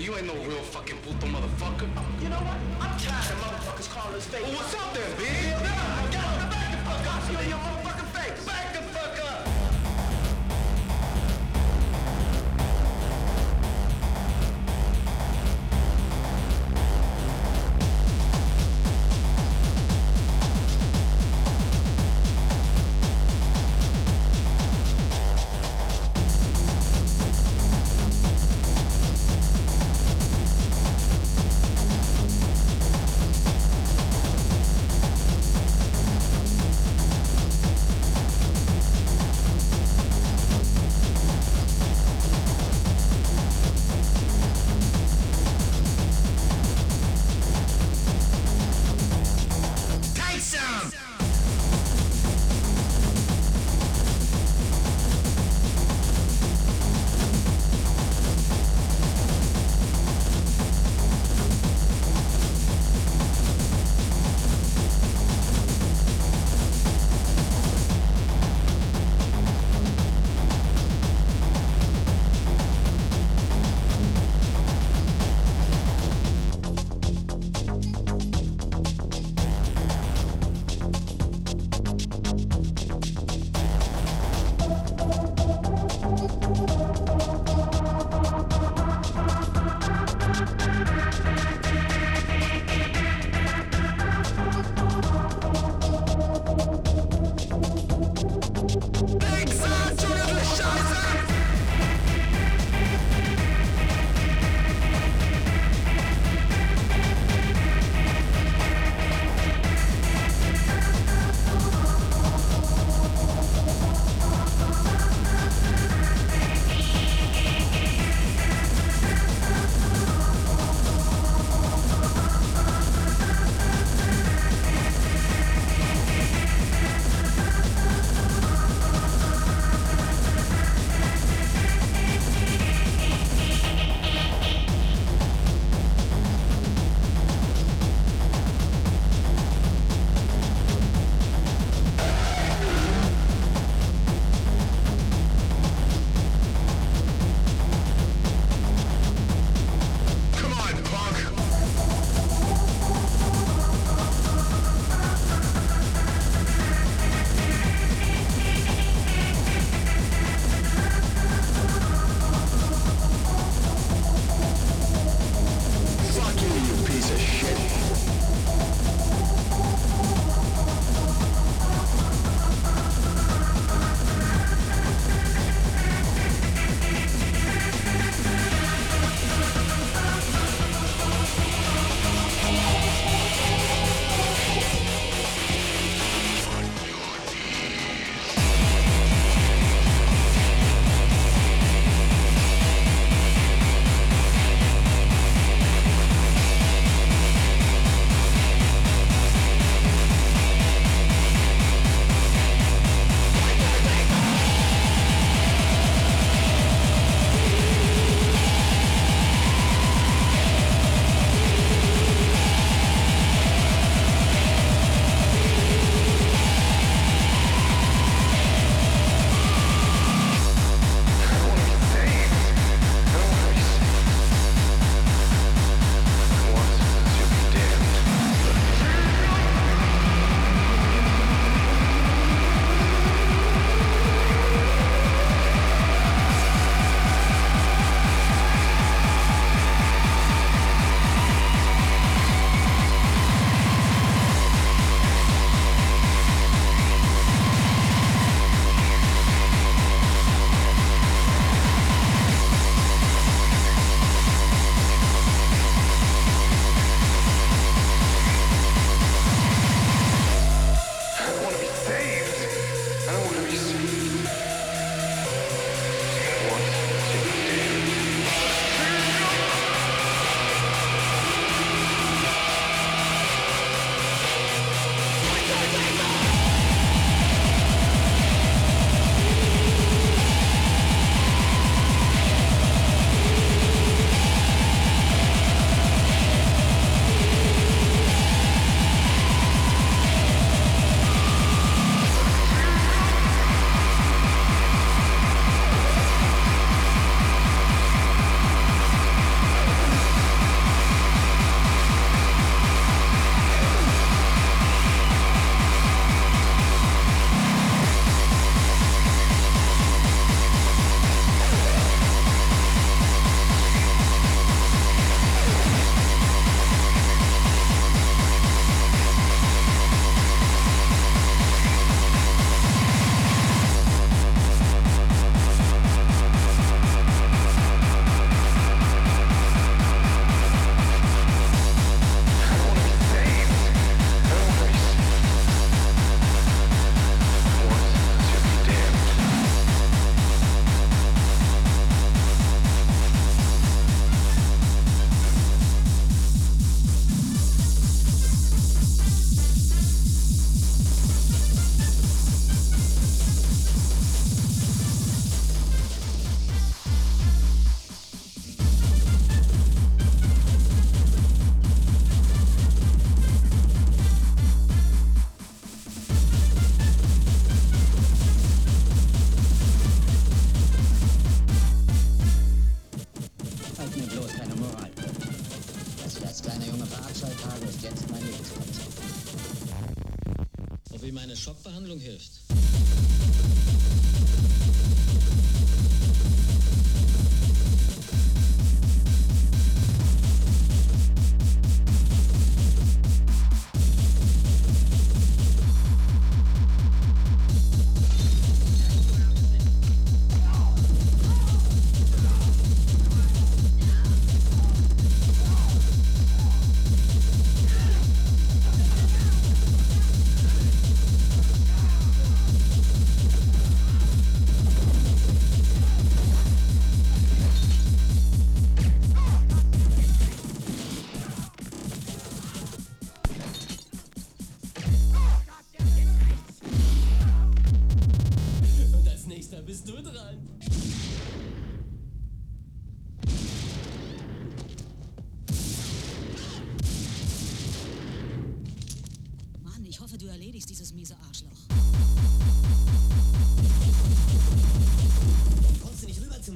And you ain't no real fucking puto motherfucker. You know what? I'm tired of motherfuckers calling us fake. Well, what's up there, bitch? Get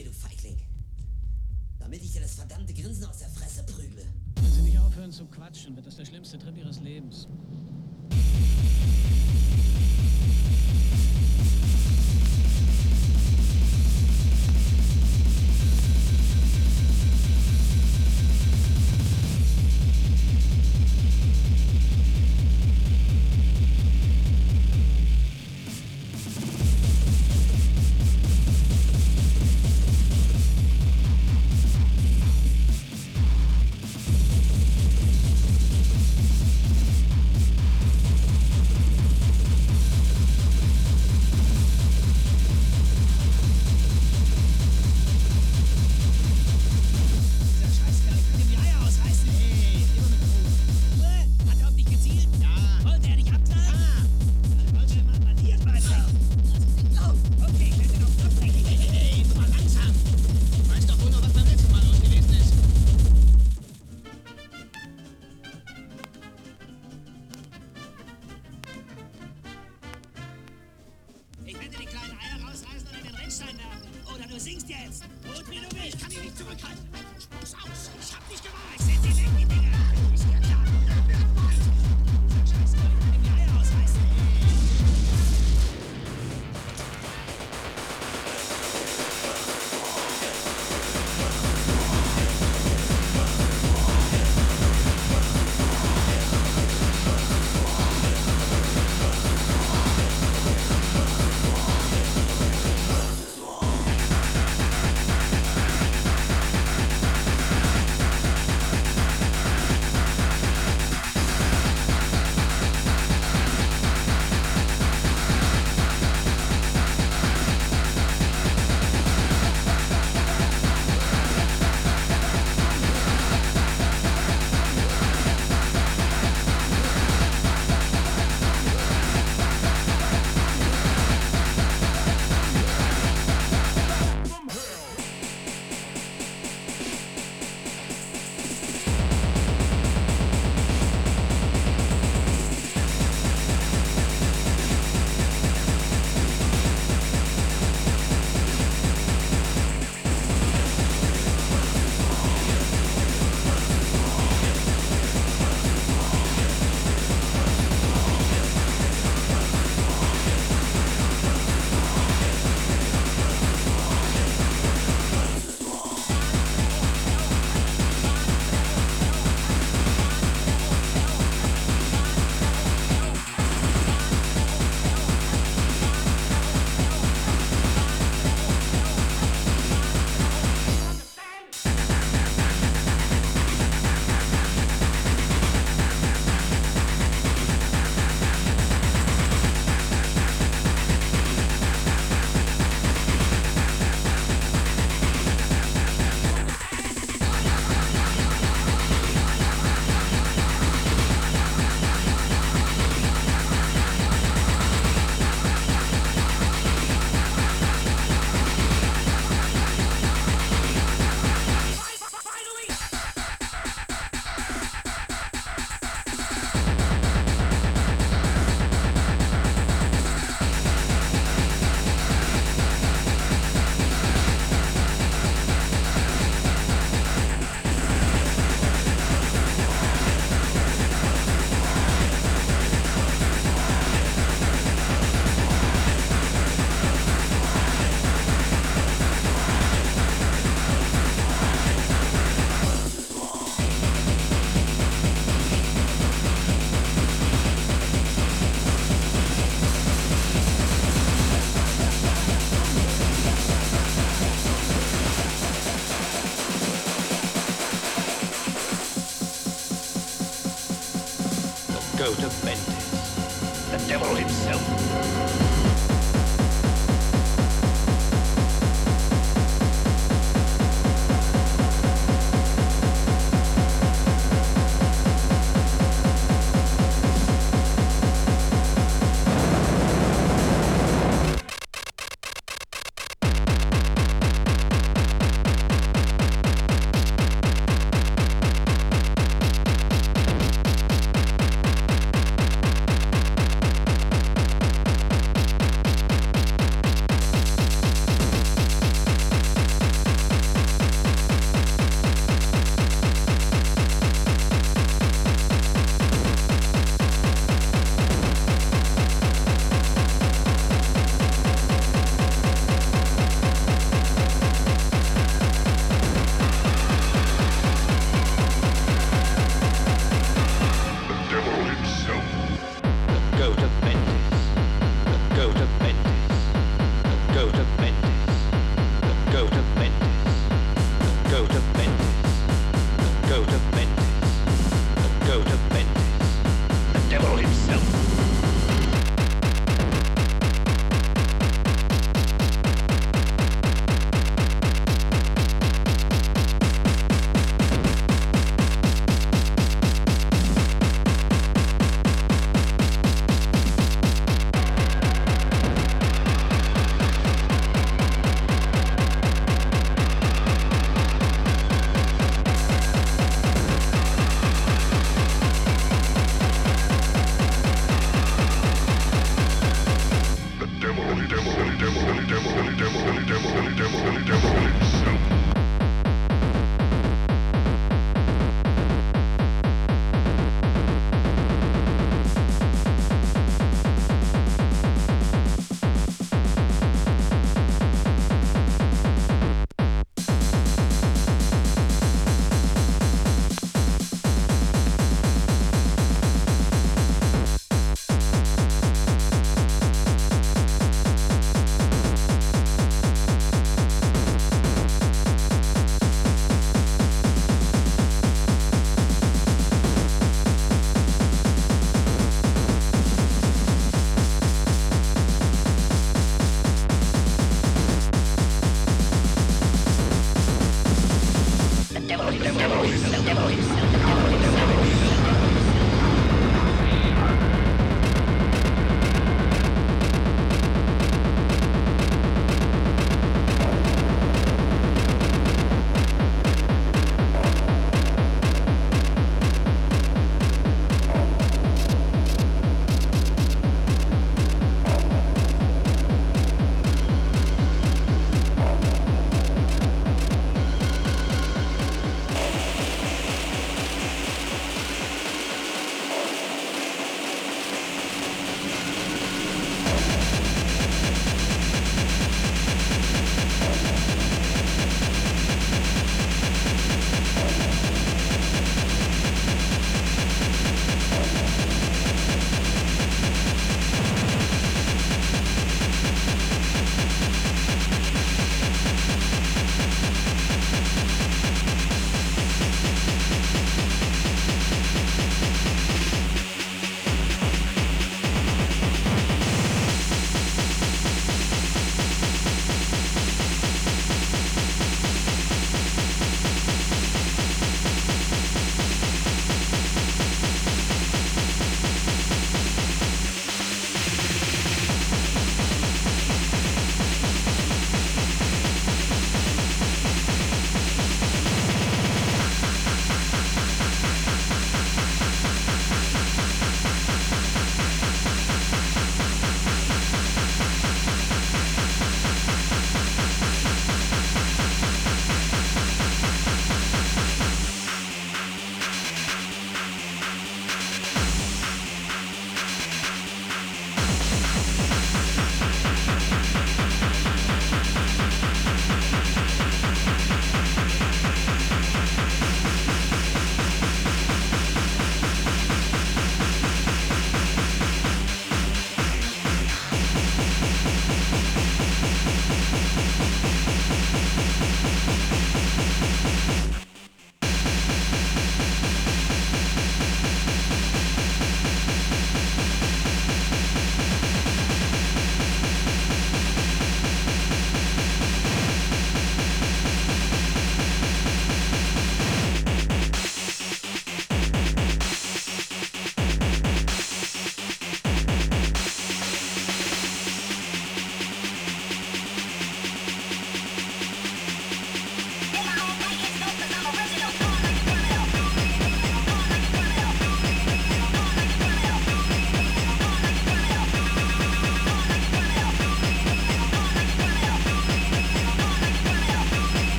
mir, du Feigling. Damit ich dir das verdammte Grinsen aus der Fresse prügle. Wenn Sie nicht aufhören zu quatschen, wird das der schlimmste Trip Ihres Lebens.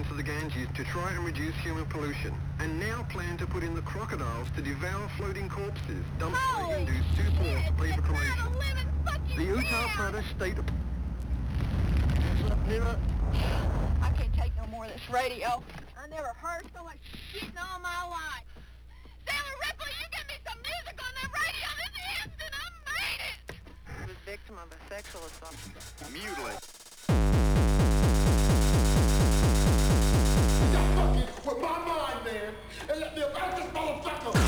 Into the Ganges to try and reduce human pollution, and now plan to put in the crocodiles to devour floating corpses dumped by Hindus too poor to pay for cremation. The Uttar Pradesh State... I can't take no more of this radio. I never heard so much shit in all my life. Sailor Ripley, you give me some music on that radio this instant. I made it. I was victim of a sexual assault. Mutilate. With my mind, man, and let me about this motherfucker.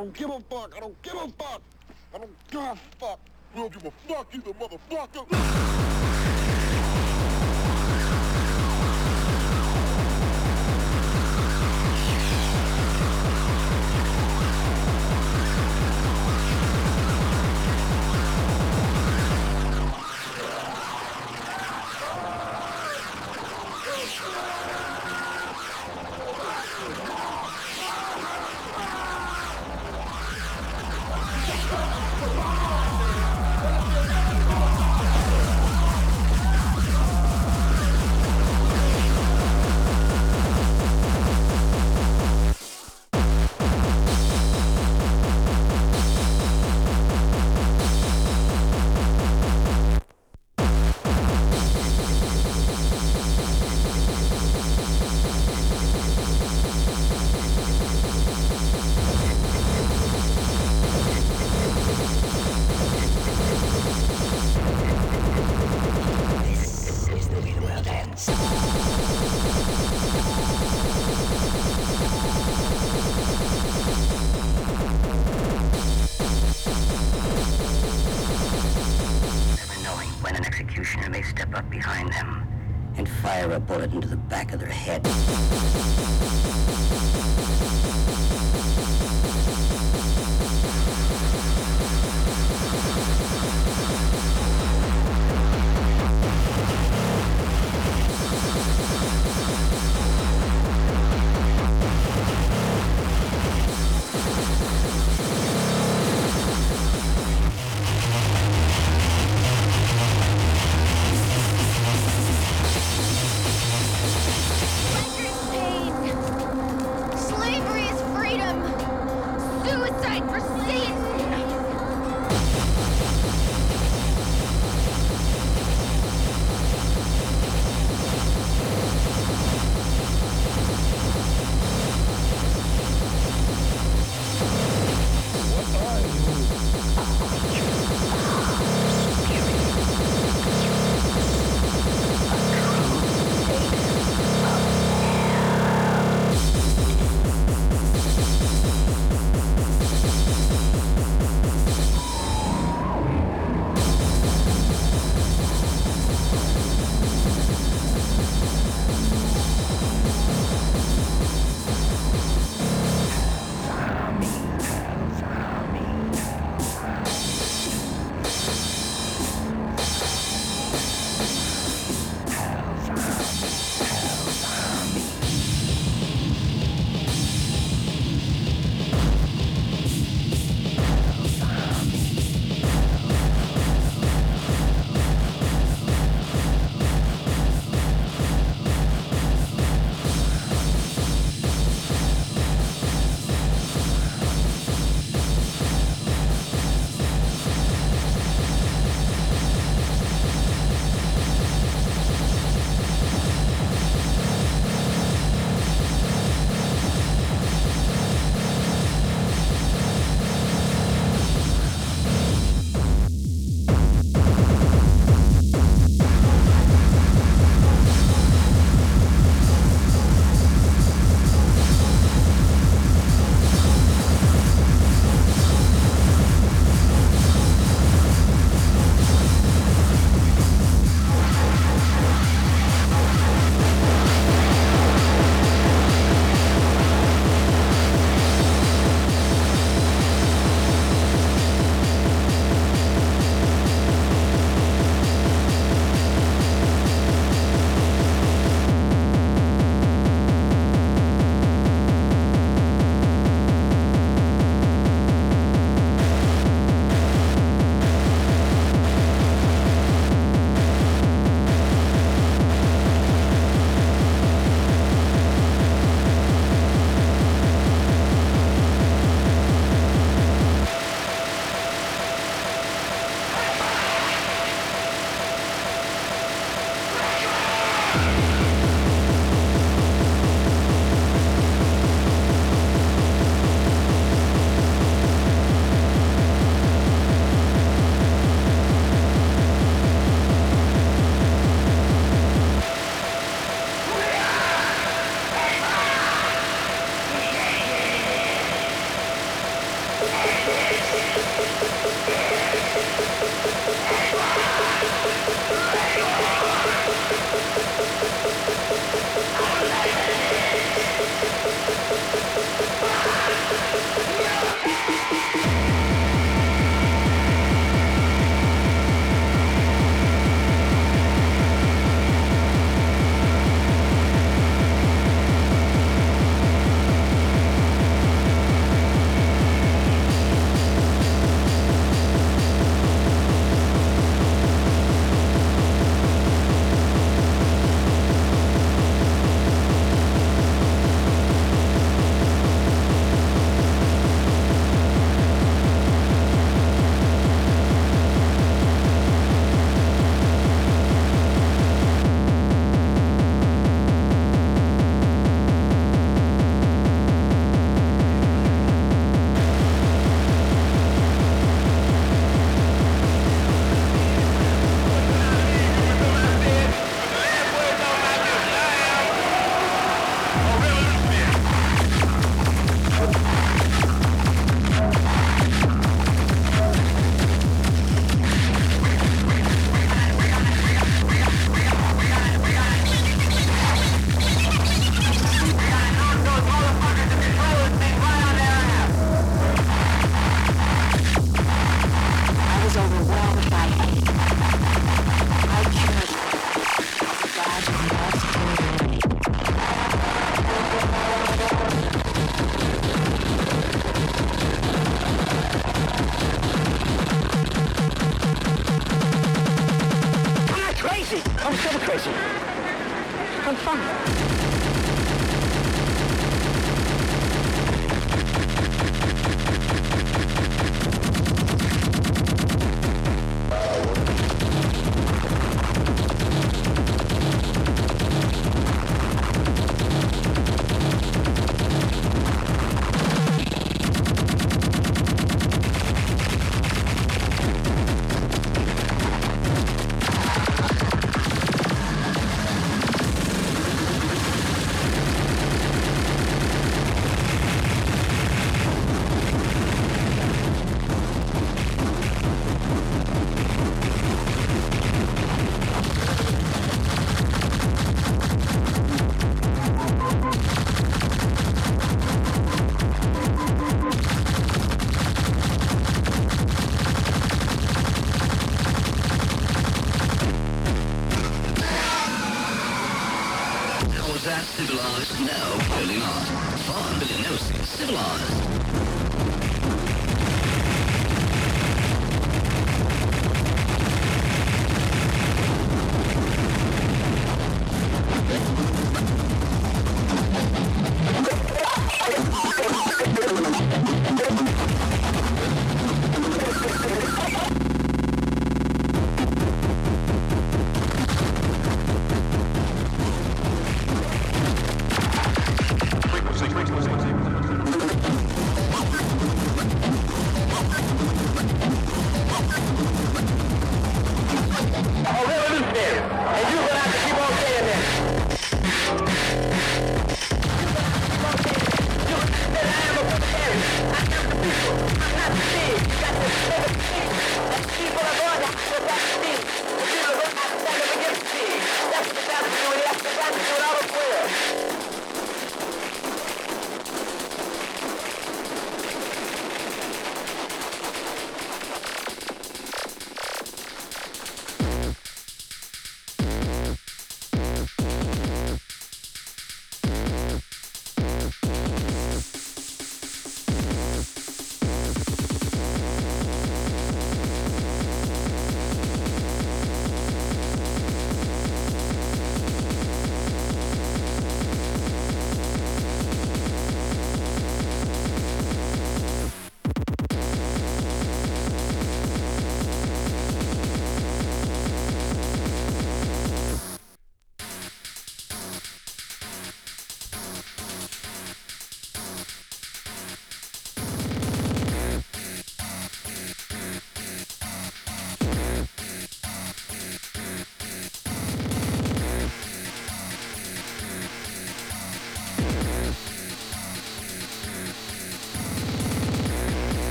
Don't, I don't give a fuck. I don't give a fuck. I don't give a fuck. We don't give a fuck either, motherfucker.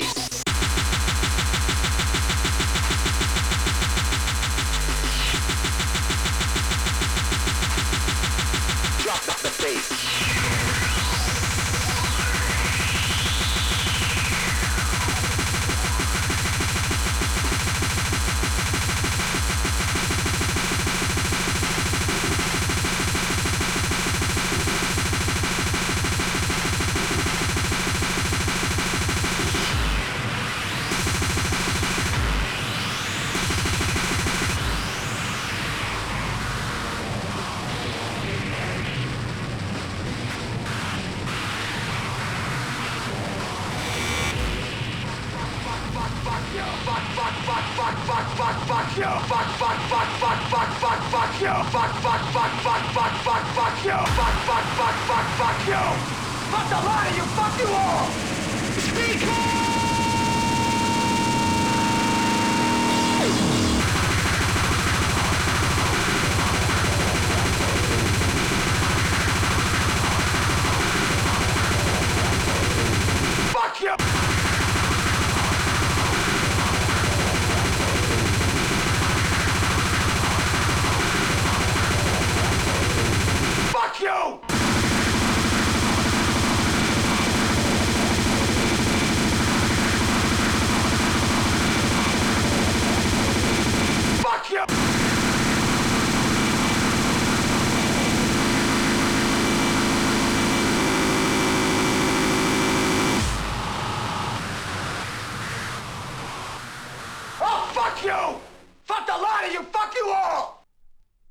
face.